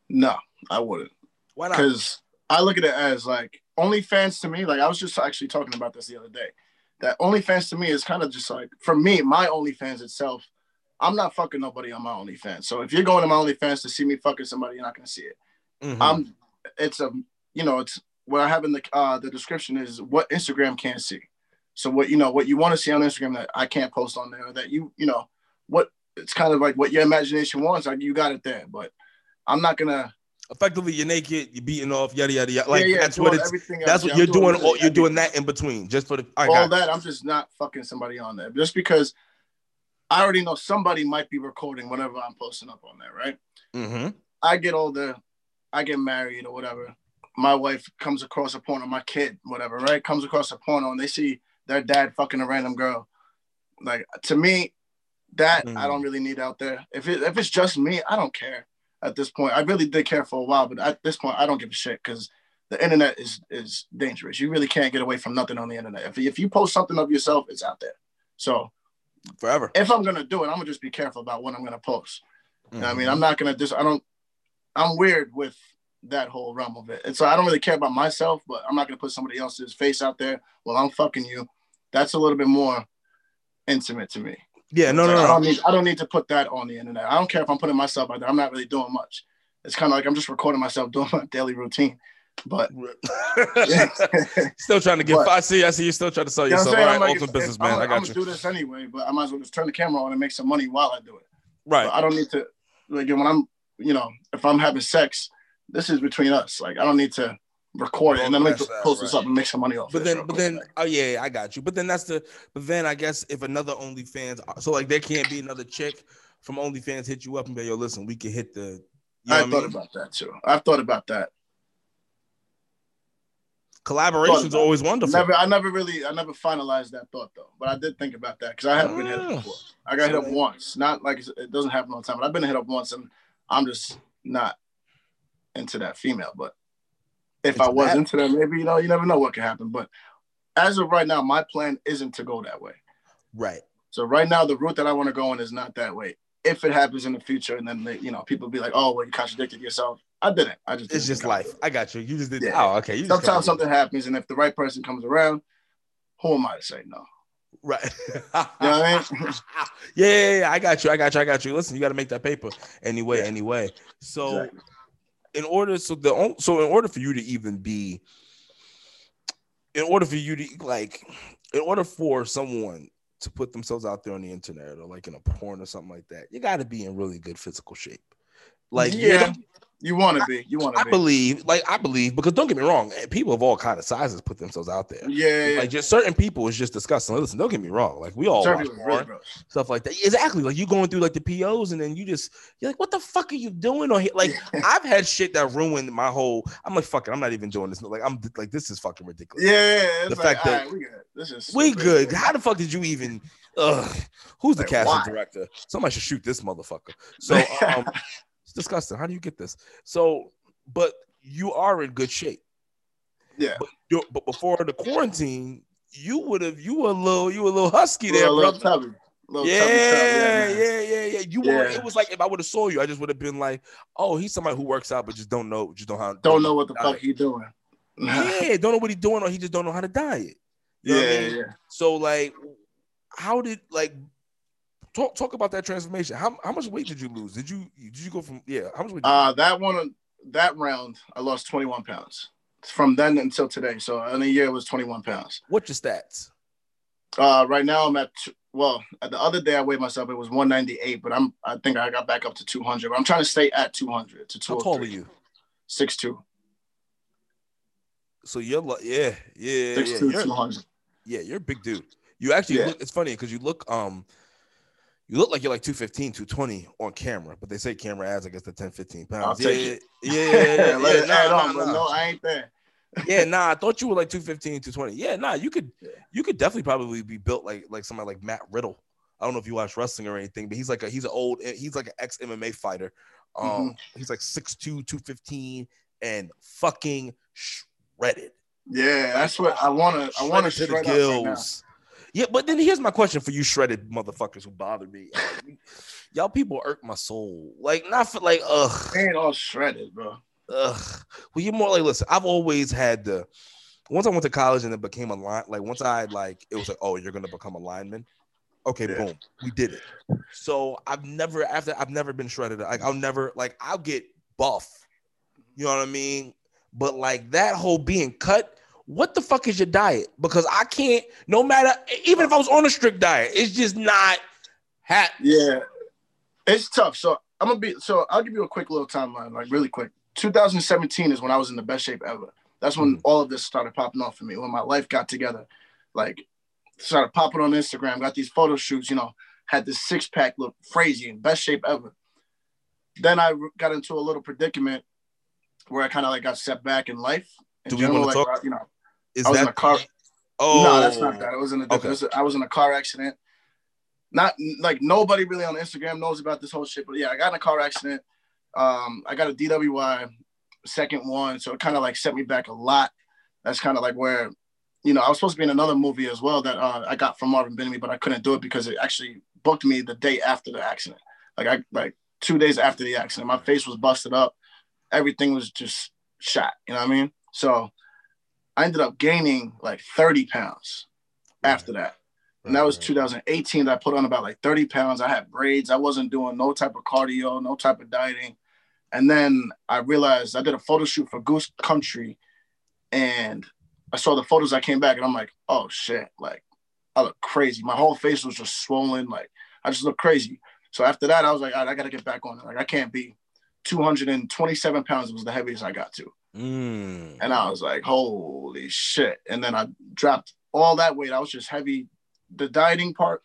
No, I wouldn't. Why not? Because I look at it as like OnlyFans to me. Like I was just actually talking about this the other day. That OnlyFans to me is kind of just like for me, my OnlyFans itself. I'm not fucking nobody on my OnlyFans. So if you're going to my OnlyFans to see me fucking somebody, you're not gonna see it. Mm-hmm. I'm. It's a you know it's what I have in the uh, the description is what Instagram can't see. So what you know, what you want to see on Instagram that I can't post on there, that you you know, what it's kind of like what your imagination wants, like you got it there. But I'm not gonna effectively you're naked, you're beating off, yada yada yada. Like yeah, yeah, that's what it's that's what you're doing. doing all, you're doing that in between, just for the all that. I'm just not fucking somebody on there, just because I already know somebody might be recording whatever I'm posting up on there, right? Mm-hmm. I get older, I get married or whatever. My wife comes across a porno, my kid, whatever, right? Comes across a porno and they see their dad fucking a random girl. Like to me, that mm. I don't really need out there. If it if it's just me, I don't care at this point. I really did care for a while, but at this point, I don't give a shit because the internet is is dangerous. You really can't get away from nothing on the internet. If if you post something of yourself, it's out there. So forever. If I'm gonna do it, I'm gonna just be careful about what I'm gonna post. Mm-hmm. I mean, I'm not gonna just I don't. I'm weird with that whole realm of it. And so I don't really care about myself, but I'm not gonna put somebody else's face out there Well, I'm fucking you. That's a little bit more intimate to me. Yeah, no, no, no. I don't need I don't need to put that on the internet. I don't care if I'm putting myself out there. I'm not really doing much. It's kind of like I'm just recording myself doing my daily routine. But still trying to get. But, I see. I see. You're still trying to sell yourself. You know All right, ultimate businessman. I got I'm you. do this anyway, but I might as well just turn the camera on and make some money while I do it. Right. But I don't need to. Like when I'm, you know, if I'm having sex, this is between us. Like I don't need to record it and then let me post this up and make some money off. But then, but then, oh yeah, I got you. But then that's the. But then I guess if another OnlyFans, so like there can't be another chick from OnlyFans hit you up and be yo, listen, we can hit the. You know I thought mean? about that too. I've thought about that. Collaborations are always wonderful. Never, I never really, I never finalized that thought though. But I did think about that because I haven't been hit up ah. before. I got hit up once. Not like it doesn't happen all the time, but I've been hit up once, and I'm just not into that female. But if I was into that, maybe you know, you never know what can happen. But as of right now, my plan isn't to go that way. Right. So right now, the route that I want to go in is not that way. If it happens in the future, and then they, you know, people be like, "Oh, well, you contradicted yourself." I didn't. I just. It's just life. I got you. You just did. Yeah. Oh, okay. You Sometimes something happens, and if the right person comes around, who am I to say no? Right. you know what I mean? yeah, yeah, yeah, I got you. I got you. I got you. Listen, you got to make that paper anyway. Yeah. Anyway, so. Exactly in order so the so in order for you to even be in order for you to like in order for someone to put themselves out there on the internet or like in a porn or something like that you got to be in really good physical shape like yeah You want to be. You want to I be. believe, like I believe, because don't get me wrong, eh, people of all kind of sizes put themselves out there. Yeah, yeah. Like just certain people is just disgusting. Listen, don't get me wrong. Like we all watch really porn, stuff like that. Exactly. Like you going through like the POs and then you just you're like, what the fuck are you doing on here? Like I've had shit that ruined my whole. I'm like, fuck it. I'm not even doing this. Like I'm like this is fucking ridiculous. Yeah, The like, fact that- right, we good. This is We good. How the fuck did you even? Ugh. Who's the Like, casting why? director? Somebody should shoot this motherfucker. So um, disgusting. How do you get this? So, but you are in good shape. yeah, But but before the quarantine, you would have you were a little you were a little husky there, little, little brother. tubby. Little Yeah, yeah, yeah, yeah, yeah. You were. It was like if I would have saw you, I just would have been like, "Oh, he's somebody who works out, but just don't know, just don't how Don't know what the fuck he doing. Yeah, don't know what he's doing, or he just don't know how to diet. You know yeah, what I mean? yeah. So like, how did like talk talk about that transformation? How how much weight did you lose? Did you did you go from yeah? How much weight? Did you Uh, that one, that round, I lost 21 pounds from then until today. So in a year, it was 21 pounds. What's your stats? Uh, right now, I'm at well. The other day I weighed myself. It was 198, but I'm. I think I got back up to 200. But I'm trying to stay at 200 to How tall are you? Six two. So you're like yeah yeah Six yeah two, you're, 200. yeah you're a big dude. You actually Yeah. look. It's funny because you look um. You look like you're like 215, 220 on camera, but they say camera adds, I guess, the 10, 15 pounds. I'll take yeah, it. yeah, yeah, yeah, Let it nah, add nah, on, nah. no, I ain't there. yeah, nah. I thought you were like 215, 220. Yeah, nah. You could, Yeah. you could definitely probably be built like like somebody like Matt Riddle. I don't know if you watch wrestling or anything, but he's like a he's an old he's like an ex MMA fighter. Um, Mm-hmm. he's like 6'2", 215 and fucking shredded. Yeah, that's what I wanna. I wanna shred up right. Yeah, but then here's my question for you, shredded motherfuckers who bother me. Y'all people irk my soul. Like not for like ugh. They ain't all shredded, bro. Ugh. Well, you're more like, listen, I've always had the once I went to college and it became a line, like once I like it was like, oh, you're gonna become a lineman. Okay, Yeah. boom, we did it. So I've never after I've never been shredded. Like I'll never like I'll get buff. You know what I mean? But like that whole being cut, what the fuck is your diet? Because I can't, no matter even if I was on a strict diet, it's just not hat. Yeah, it's tough. So I'm gonna be. So I'll give you a quick little timeline, like really quick. 2017 is when I was in the best shape ever. That's when Mhm. all of this started popping off for me. When my life got together, like started popping on Instagram, got these photo shoots. You know, had this six pack, look crazy in best shape ever. Then I got into a little predicament where I kind of like got set back in life. In Do we general, wanna like, talk- You know, Is I was in a car. Oh No, that's not that. It was in a Okay. I was in a car accident. Not like nobody really on Instagram knows about this whole shit, but yeah, I got in a car accident. Um, I got a DWI, second one, so it kind of like set me back a lot. That's kind of like where, you know, I was supposed to be in another movie as well that uh, I got from Marvin Benemy, but I couldn't do it because it actually booked me the day after the accident. Like I like two days after the accident, my face was busted up, everything was just shot. You know what I mean? So I ended up gaining like 30 pounds after that. And that was 2018 that I put on about like 30 pounds. I had braids. I wasn't doing no type of cardio, no type of dieting. And then I realized I did a photo shoot for Goose Country and I saw the photos. I came back and I'm like, oh shit, like I look crazy. My whole face was just swollen. Like I just look crazy. So after that, I was like, all right, I got to get back on it. Like I can't be 227 pounds was the heaviest I got to. Mm. And I was like, holy shit. And then I dropped all that weight. I was just heavy. The dieting part,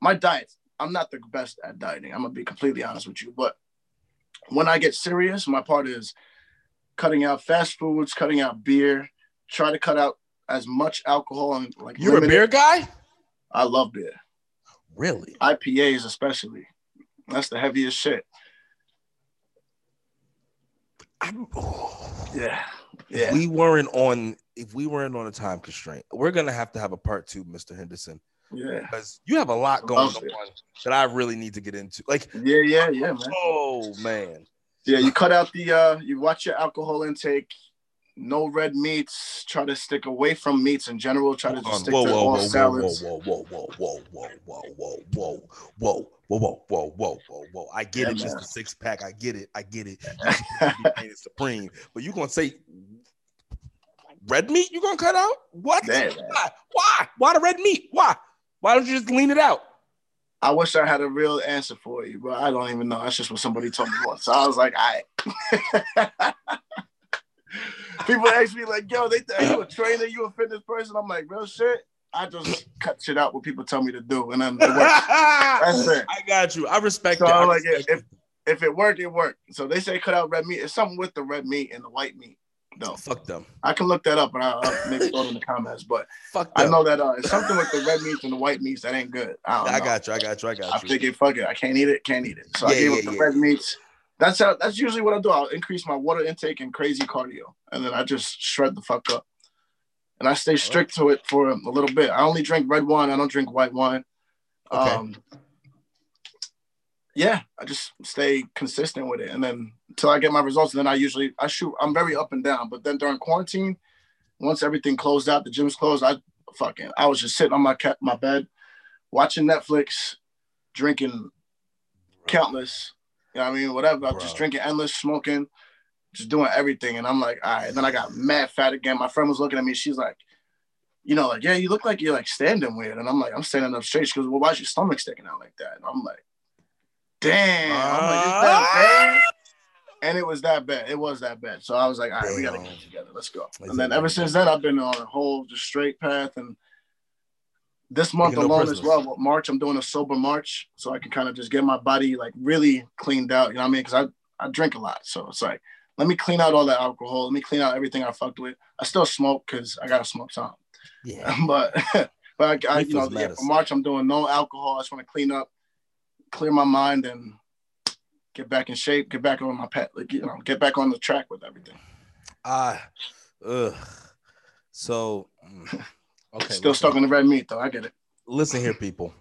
my diet, I'm not the best at dieting. I'm going to be completely honest with you. But when I get serious, my part is cutting out fast foods, cutting out beer, try to cut out as much alcohol and like You're a beer guy? I love beer. Really? IPAs especially. That's the heaviest shit. I'm, Yeah. If we weren't on, if we weren't on a time constraint, we're gonna have to have a part two, Mr. Henderson, Yeah. because you have a lot going on that I really need to get into. Like, Yeah. Yeah. Yeah, man. oh man, Yeah, you cut out the uh you watch your alcohol intake, no red meats, try to stick away from meats in general, try to just stick Whoa, to whoa, all whoa, whoa, salads. whoa, whoa, whoa, whoa, whoa, whoa, whoa, whoa, whoa, whoa, whoa, whoa, whoa, whoa. I get Yeah, it, man. Mr. Six Pack. I get it. I get it. You supreme, but you gonna say red meat? you're gonna cut out? What? Man. Why? Why? Why the red meat? Why? Why don't you just lean it out? I wish I had a real answer for you, but I don't even know. That's just what somebody told me once. So I was like, right. People ask me like, yo, they think you a trainer, you a fitness person. I'm like, real shit. I just cut shit out what people tell me to do, and then it works. That's it. I got you. I respect So that. I I'm like, respect if if it worked, it worked. So they say cut out red meat. It's something with the red meat and the white meat, No. Fuck them. I can look that up and I'll, I'll maybe throw it in the comments. But Fuck I know that uh, it's something with the red meats and the white meats that ain't good. I, don't I got you. I got you. I I got you. figured, fuck it, I can't eat it, can't eat it. So I Yeah, gave yeah, up the yeah. red meats. That's how. That's usually what I do. I'll increase my water intake and crazy cardio, and then I just shred the fuck up. And I stay strict to it for a little bit. I only drink red wine. I don't drink white wine. Okay. Um, yeah, I just stay consistent with it, and then until I get my results. And then I usually I shoot. I'm very up and down. But then during quarantine, once everything closed out, the gyms closed. I fucking I was just sitting on my cat my bed, watching Netflix, drinking countless. You know what I mean? Whatever. I'm just drinking endless, smoking, just doing everything. And I'm like, all right. And then I got mad fat again. My friend was looking at me. She's like, you know, like, yeah, you look like you're like standing weird. And I'm like, I'm standing up straight. She goes, well, why is your stomach sticking out like that? And I'm like, damn. I'm like, bad? And it was that bad. It was that bad. So I was like, all right, we gotta get together. Let's go. Is And then ever since then, I've been on a whole just straight path. And this month alone as prisoners. well, March, I'm doing a sober March, so I can kind of just get my body like really cleaned out. You know what I mean? Because I I drink a lot, so it's like let me clean out all that alcohol. Let me clean out everything I fucked with. I still smoke because I gotta smoke some, Yeah. but but I, I you know yeah, for. March I'm doing no alcohol. I just want to clean up, clear my mind, and get back in shape. Get back on my pet, like you know, get back on the track with everything. Ah. ugh. So. mm, Okay. Still listen. stuck on the red meat though. I get it. listen here, people.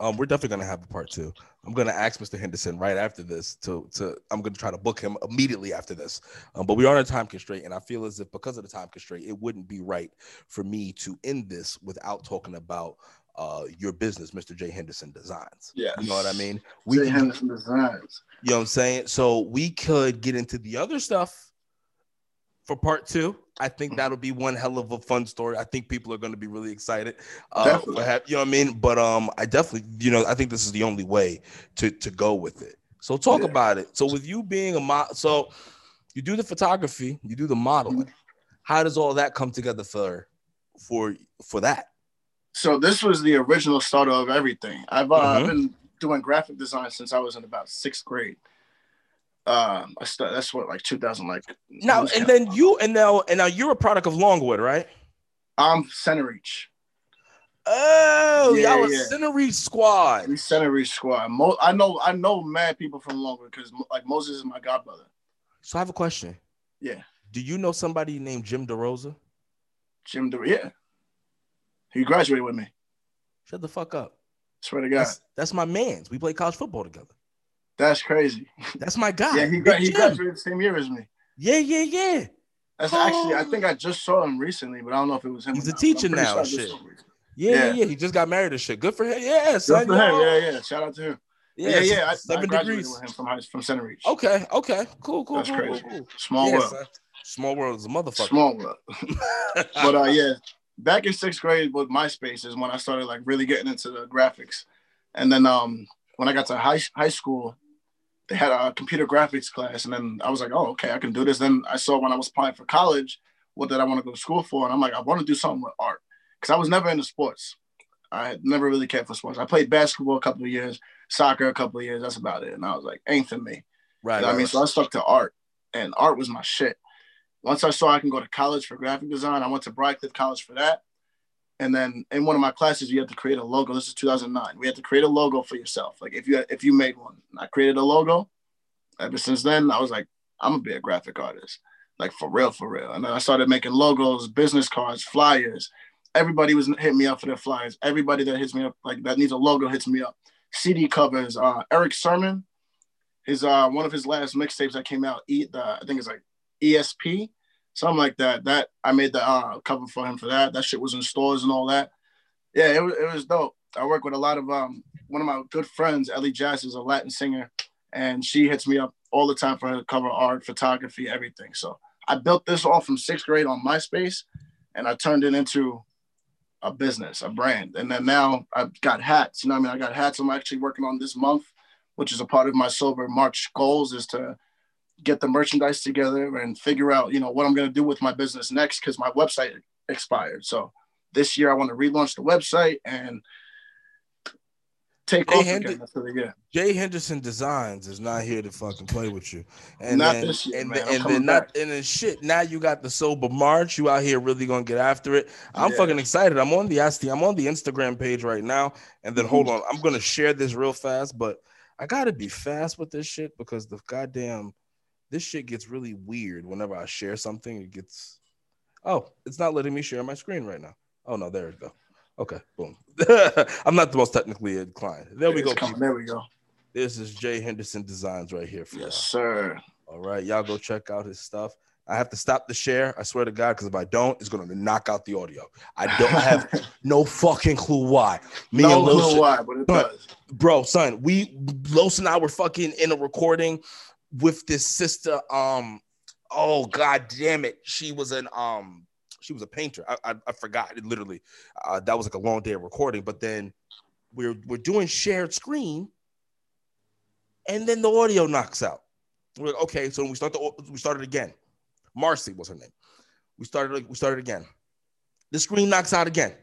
Um, we're definitely gonna have a part two. I'm gonna ask Mr. Henderson right after this to to I'm gonna try to book him immediately after this. Um, but we are on a time constraint, and I feel as if because of the time constraint, it wouldn't be right for me to end this without talking about uh your business, Mr. J. Henderson Designs. Yeah. You know what I mean? We can, Henderson Designs. you know what I'm saying? So we could get into the other stuff for part two. I think Mhm. that'll be one hell of a fun story. I think people are going to be really excited. Uh, have, you know what I mean? But um, I definitely, you know, I think this is the only way to to go with it. So talk Yeah. about it. So with you being a mod, so you do the photography, you do the modeling. Mm-hmm. How does all that come together for for for that? So this was the original start of everything. I've, uh, I've Mhm. been doing graphic design since I was in about sixth grade. Um, I st- that's what like 2000 like. Now and then you and now and now you're a product of Longwood, right? I'm Centereach. Oh, Yeah, y'all a yeah. Centereach squad. We Centereach squad. Mo- I know I know mad people from Longwood because like Moses is my godbrother. So I have a question. Yeah, Do you know somebody named Jim DeRosa? Jim. De- yeah, he graduated with me. Shut the fuck up. Swear to God, That's, that's my man's. We play college football together. That's crazy. That's my guy. Yeah, he gra- he graduated the same year as me. Yeah, yeah, yeah. That's actually I think I just saw him recently, but I don't know if it was him. He's a teacher now, I just shit. saw him recently. Yeah, yeah, Yeah. He just got married and shit. Good for him. Yeah, Good for him. Yeah, yeah. Shout out to him. Yeah, Yeah, yeah. I, I seven graduated degrees. with him from high, from Centereach. Okay, okay. Cool, cool, That's cool, crazy. cool, cool. Small Yeah, world. son. Small world is a motherfucker. Small world. but uh, yeah, back in sixth grade with MySpace is when I started like really getting into the graphics. And then um, when I got to high high school, they had a computer graphics class, and then I was like, oh, okay, I can do this. Then I saw when I was applying for college, what did I want to go to school for? And I'm like, I want to do something with art because I was never into sports. I had never really cared for sports. I played basketball a couple of years, soccer a couple of years. That's about it. And I was like, ain't for me. right, You know right, I mean? So I stuck to art, and art was my shit. Once I saw I can go to college for graphic design, I went to Briarcliff College for that. And then in one of my classes, you had to create a logo. This is 2009. We had to create a logo for yourself. Like if you if you made one, I created a logo. Ever since then, I was like, I'm gonna be a graphic artist, like for real, for real. And then I started making logos, business cards, flyers. Everybody was hitting me up for their flyers. Everybody that hits me up, like that needs a logo, hits me up. CD covers. Uh, Erick Sermon, his uh one of his last mixtapes that came out, eat the, I think it's like ESP, something like that. That I made the uh, cover for him for that. That shit was in stores and all that. Yeah, it was it was dope. I work with a lot of um one of my good friends, Ellie Jazz, is a Latin singer, and she hits me up all the time for her cover art, photography, everything. So I built this all from sixth grade on MySpace, and I turned it into a business, a brand. And then now I've got hats. You know, I mean, I got hats. I'm actually working on this month, which is a part of my Sober March goals, is to get the merchandise together and figure out, you know, what I'm going to do with my business next because my website expired. So this year I want to relaunch the website and take Jay off again. That's Jay Henderson Designs is not here to fucking play with you. And not then, this year, and, man. and then not and then shit. Now you got the sober March. You out here really gonna get after it. I'm yeah. fucking excited. I'm on the I'm on the Instagram page right now. And then mm-hmm. hold on, I'm gonna share this real fast, but I gotta be fast with this shit because the goddamn this shit gets really weird whenever I share something. It gets oh, it's not letting me share my screen right now. Oh no, there we go. Okay, boom. I'm not the most technically inclined. There we go. There we go. This is Jay Henderson Designs right here for yes, y'all. sir. All right, y'all go check out his stuff. I have to stop the share. I swear to God, because if I don't, it's gonna knock out the audio. I don't have no fucking clue why. Me no and Los, clue why, but it does. Bro, son, we Los and I were fucking in a recording with this sister. Um, oh god damn it, she was an um she was a painter. I, I, I forgot it literally. Uh, that was like a long day of recording, but then we're we're doing shared screen, and then the audio knocks out. We're like, okay, so we start the we started again. Marcy was her name. We started we started again. The screen knocks out again.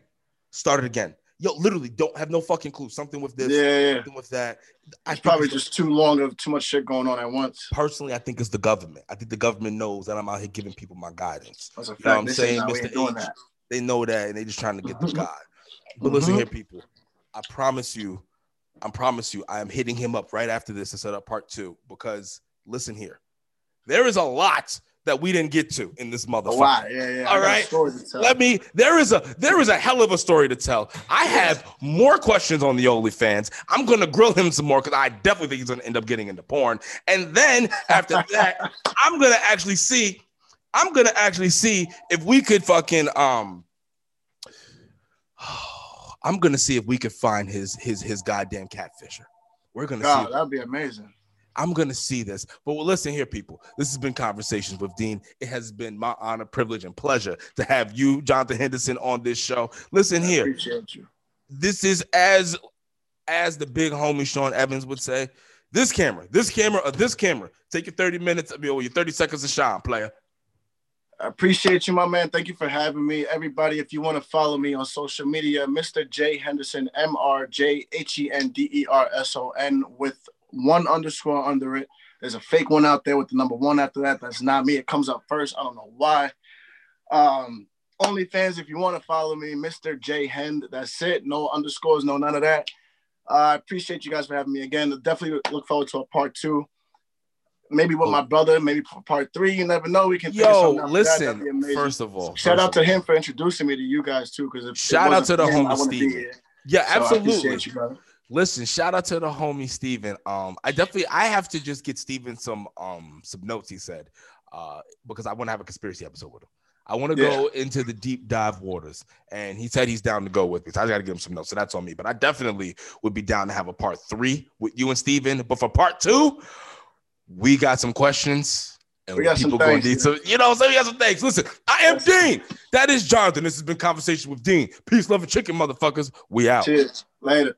Started again yo, literally don't have no fucking clue. Something with this, yeah, something with that. I it's probably just too long of too much shit going on at once. Personally, I think it's the government. I think the government knows that I'm out here giving people my guidance. That's a fact. You know what I'm saying, Mr. H, they know that and they're just trying to get the guy. But mm-hmm. listen here, people. I promise you, I promise you, I am hitting him up right after this to set up part two because listen here, there is a lot that we didn't get to in this motherfucker. Wow, yeah, yeah. All right. Let me there is a there is a hell of a story to tell. I have more questions on the OnlyFans. I'm gonna grill him some more because I definitely think he's gonna end up getting into porn. And then after that, I'm gonna actually see, I'm gonna actually see if we could fucking um I'm gonna see if we could find his his his goddamn catfisher. We're gonna God, see. That'd be amazing. I'm going to see this. But well, listen here, people. This has been Conversations with Dean. It has been my honor, privilege, and pleasure to have you, Jonathan Henderson, on this show. Listen I here. Appreciate you. This is as as the big homie Sean Evans would say. This camera, this camera, or this camera. Take your 30 minutes, I mean, your 30 seconds of shine, player. I appreciate you, my man. Thank you for having me. Everybody, if you want to follow me on social media, Mr. J Henderson, M R J H E N D E R S O N with one underscore under it. There's a fake one out there with the number one after that. That's not me. It comes up first. I don't know why. Um, OnlyFans, if you want to follow me, Mr. J Hend. That's it. No underscores, no none of that. Uh, I appreciate you guys for having me again. Definitely look forward to a part two. Maybe with my brother, maybe for part three. You never know. We can. Yo, listen. First of all, shout out to him for introducing me to you guys too. Because shout out to the homie Steven. Yeah, so absolutely. Listen, shout out to the homie Steven. Um, I definitely I have to just get Steven some um some notes, he said. Uh, because I want to have a conspiracy episode with him. I want to yeah. go into the deep dive waters, and he said he's down to go with me. So I got to give him some notes. So that's on me. But I definitely would be down to have a part three with you and Steven. But for part two, we got some questions. And we got people going to So, you know, so we got some things. Listen, I am Dean. That is Jonathan. This has been Conversation with Dean. Peace, love, and chicken, motherfuckers. We out. Cheers. Later.